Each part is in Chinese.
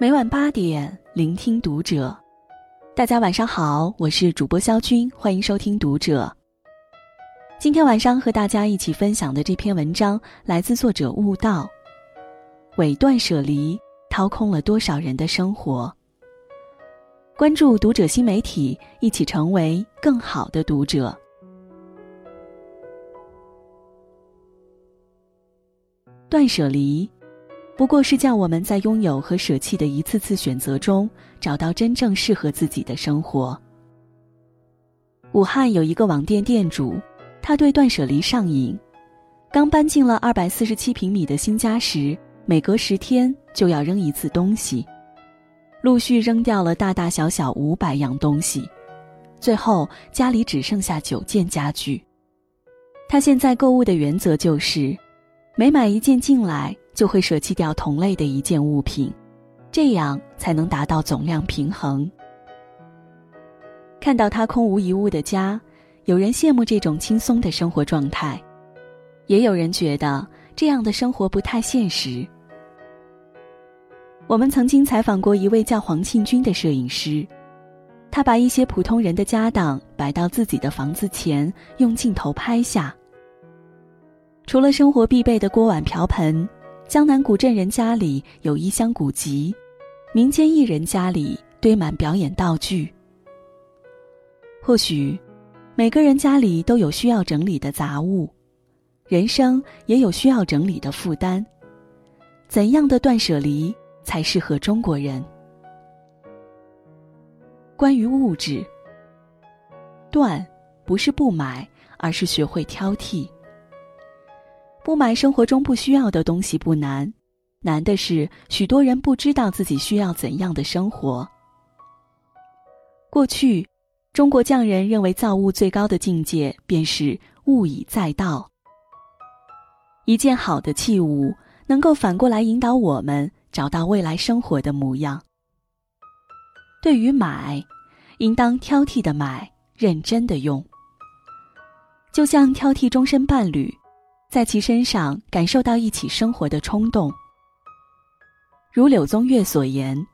每晚八点，聆听读者。大家晚上好，我是主播肖军，欢迎收听读者。今天晚上和大家一起分享的这篇文章来自作者悟道。伪断舍离掏空了多少人的生活？关注读者新媒体，一起成为更好的读者。断舍离。不过是叫我们在拥有和舍弃的一次次选择中，找到真正适合自己的生活。武汉有一个网店店主，他对断舍离上瘾。刚搬进了二百四十七平米的新家时，每隔十天就要扔一次东西，陆续扔掉了大大小小五百样东西，最后家里只剩下九件家具。他现在购物的原则就是，每买一件进来。就会舍弃掉同类的一件物品，这样才能达到总量平衡。看到他空无一物的家，有人羡慕这种轻松的生活状态，也有人觉得这样的生活不太现实。我们曾经采访过一位叫黄庆军的摄影师，他把一些普通人的家当摆到自己的房子前，用镜头拍下。除了生活必备的锅碗瓢盆。江南古镇人家里有一箱古籍，民间艺人家里堆满表演道具。或许，每个人家里都有需要整理的杂物，人生也有需要整理的负担。怎样的断舍离才适合中国人？关于物质，断不是不买，而是学会挑剔。不买生活中不需要的东西不难，难的是许多人不知道自己需要怎样的生活。过去，中国匠人认为造物最高的境界便是物以载道。一件好的器物能够反过来引导我们找到未来生活的模样。对于买，应当挑剔的买，认真的用。就像挑剔终身伴侣。在其身上感受到一起生活的冲动。如柳宗悦所言：“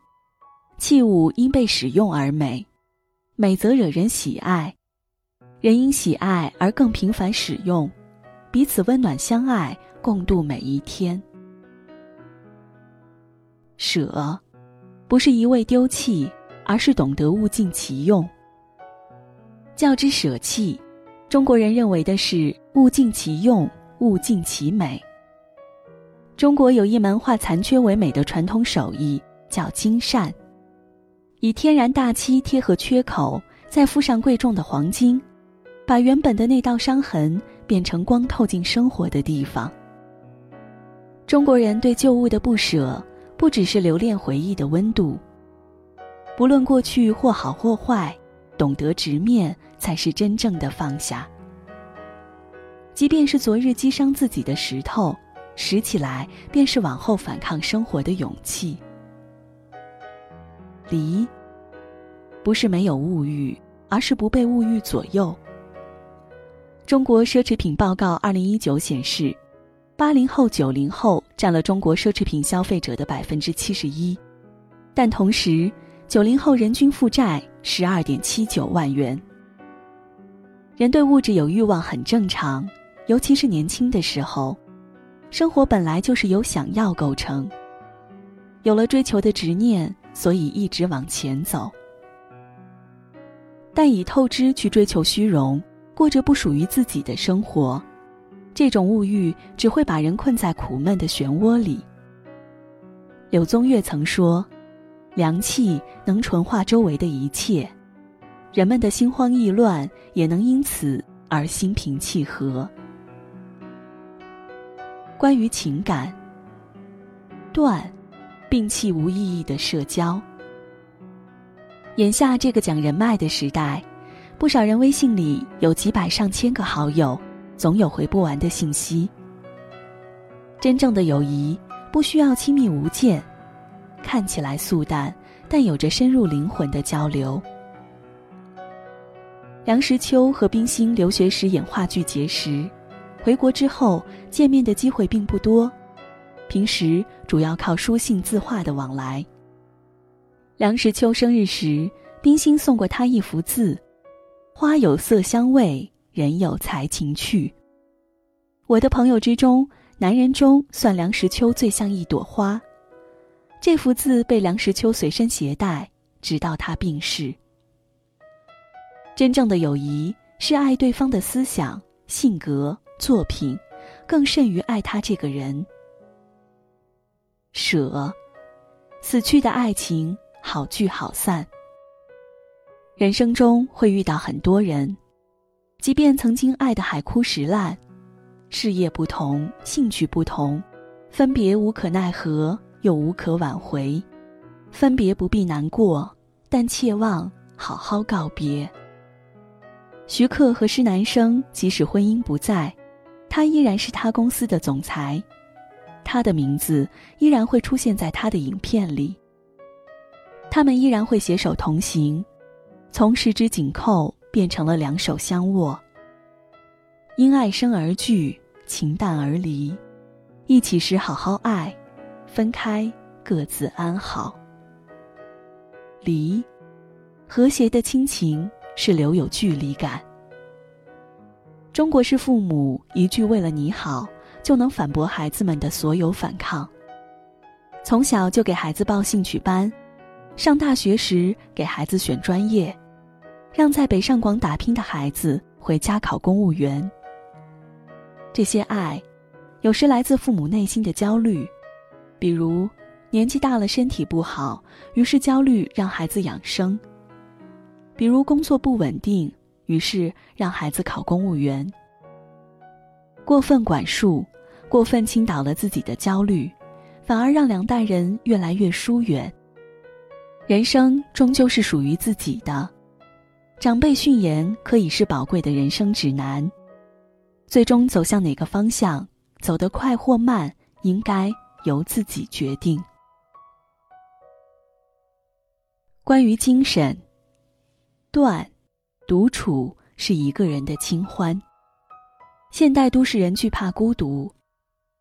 器物因被使用而美，美则惹人喜爱。人因喜爱而更频繁使用，彼此温暖相爱，共度每一天。”舍，不是一味丢弃，而是懂得物尽其用。较之舍弃，中国人认为的是物尽其用。物尽其美。中国有一门化残缺为美的传统手艺，叫金扇，以天然大漆贴合缺口，再敷上贵重的黄金，把原本的那道伤痕变成光透进生活的地方。中国人对旧物的不舍，不只是留恋回忆的温度，不论过去或好或坏，懂得直面，才是真正的放下。即便是昨日击伤自己的石头，拾起来便是往后反抗生活的勇气。离，不是没有物欲，而是不被物欲左右。中国奢侈品报告二零一九显示，八零后、九零后占了中国奢侈品消费者的百分之七十一，但同时，九零后人均负债十二点七九万元。人对物质有欲望很正常。尤其是年轻的时候，生活本来就是由想要构成。有了追求的执念，所以一直往前走。但以透支去追求虚荣，过着不属于自己的生活，这种物欲只会把人困在苦闷的漩涡里。柳宗悦曾说：“良气能纯化周围的一切，人们的心慌意乱也能因此而心平气和。”关于情感，断，摒弃无意义的社交。眼下这个讲人脉的时代，不少人微信里有几百上千个好友，总有回不完的信息。真正的友谊不需要亲密无间，看起来素淡，但有着深入灵魂的交流。梁实秋和冰心留学时演话剧结识。回国之后，见面的机会并不多，平时主要靠书信、字画的往来。梁实秋生日时，冰心送过他一幅字：“花有色香味，人有才情趣。”我的朋友之中，男人中算梁实秋最像一朵花。这幅字被梁实秋随身携带，直到他病逝。真正的友谊是爱对方的思想、性格、作品，更甚于爱他这个人。舍，死去的爱情，好聚好散。人生中会遇到很多人，即便曾经爱得海枯石烂，事业不同，兴趣不同，分别无可奈何。又无可挽回，分别不必难过，但切望好好告别。徐克和施南生即使婚姻不在，他依然是他公司的总裁，他的名字依然会出现在他的影片里。他们依然会携手同行，从十指紧扣变成了两手相握。因爱生而聚，情淡而离，一起时好好爱。分开，各自安好。离，和谐的亲情是留有距离感。中国式父母一句“为了你好”，就能反驳孩子们的所有反抗。从小就给孩子报兴趣班，上大学时给孩子选专业，让在北上广打拼的孩子回家考公务员。这些爱，有时来自父母内心的焦虑。比如，年纪大了身体不好，于是焦虑让孩子养生；比如工作不稳定，于是让孩子考公务员。过分管束，过分倾倒了自己的焦虑，反而让两代人越来越疏远。人生终究是属于自己的，长辈训言可以是宝贵的人生指南，最终走向哪个方向，走得快或慢，应该。由自己决定。关于精神，断，独处是一个人的清欢。现代都市人惧怕孤独，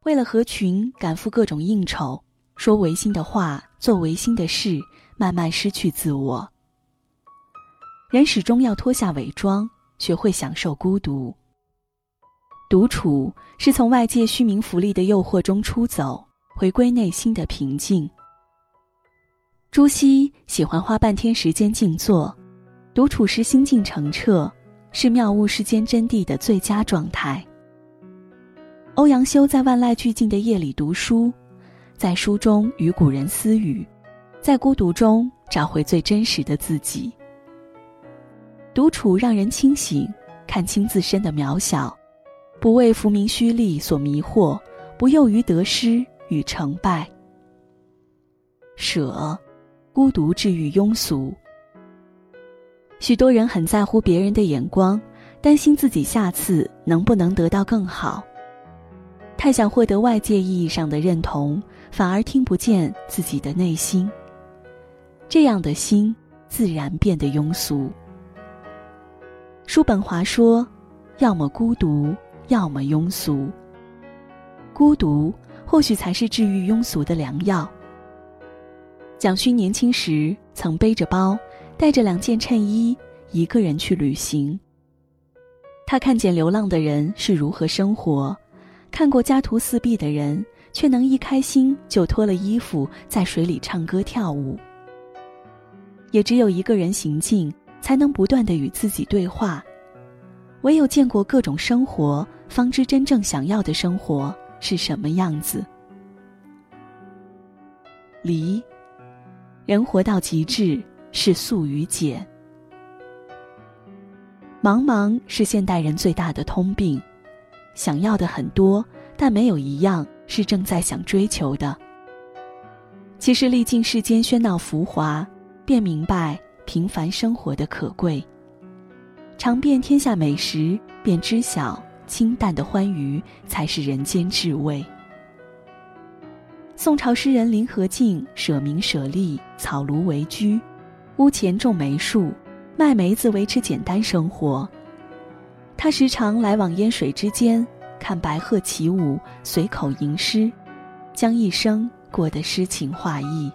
为了合群，赶赴各种应酬，说违心的话，做违心的事，慢慢失去自我。人始终要脱下伪装，学会享受孤独。独处是从外界虚名浮利的诱惑中出走。回归内心的平静。朱熹喜欢花半天时间静坐，独处时心境澄澈，是妙悟世间真谛的最佳状态。欧阳修在万籁俱静的夜里读书，在书中与古人私语，在孤独中找回最真实的自己。独处让人清醒，看清自身的渺小，不为浮名虚利所迷惑，不囿于得失。与成败，舍，孤独治愈庸俗。许多人很在乎别人的眼光，担心自己下次能不能得到更好。太想获得外界意义上的认同，反而听不见自己的内心。这样的心，自然变得庸俗。叔本华说：“要么孤独，要么庸俗。”孤独。或许才是治愈庸俗的良药。蒋勋年轻时曾背着包，带着两件衬衣，一个人去旅行。他看见流浪的人是如何生活，看过家徒四壁的人，却能一开心就脱了衣服在水里唱歌跳舞。也只有一个人行进，才能不断的与自己对话。唯有见过各种生活，方知真正想要的生活。是什么样子？离，人活到极致是素与简。茫茫是现代人最大的通病，想要的很多，但没有一样是正在想追求的。其实历尽世间喧闹浮华，便明白平凡生活的可贵；尝遍天下美食，便知晓。清淡的欢愉才是人间至味。宋朝诗人林和靖舍名舍利，草庐为居，屋前种梅树，卖梅子维持简单生活。他时常来往烟水之间，看白鹤起舞，随口吟诗，将一生过得诗情画意。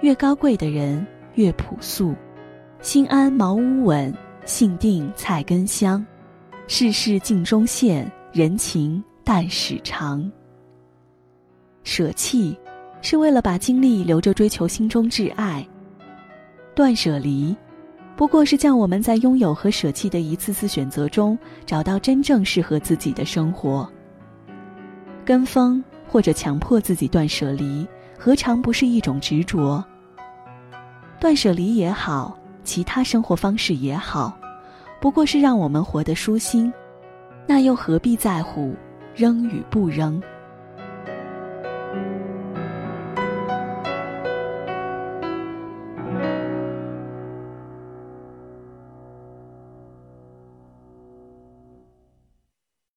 越高贵的人越朴素，心安茅屋稳，性定菜根香，事事镜中现，人情淡始长。舍弃，是为了把精力留着追求心中挚爱；断舍离，不过是叫我们在拥有和舍弃的一次次选择中，找到真正适合自己的生活。跟风或者强迫自己断舍离，何尝不是一种执着？断舍离也好，其他生活方式也好，不过是让我们活得舒心，那又何必在乎扔与不扔？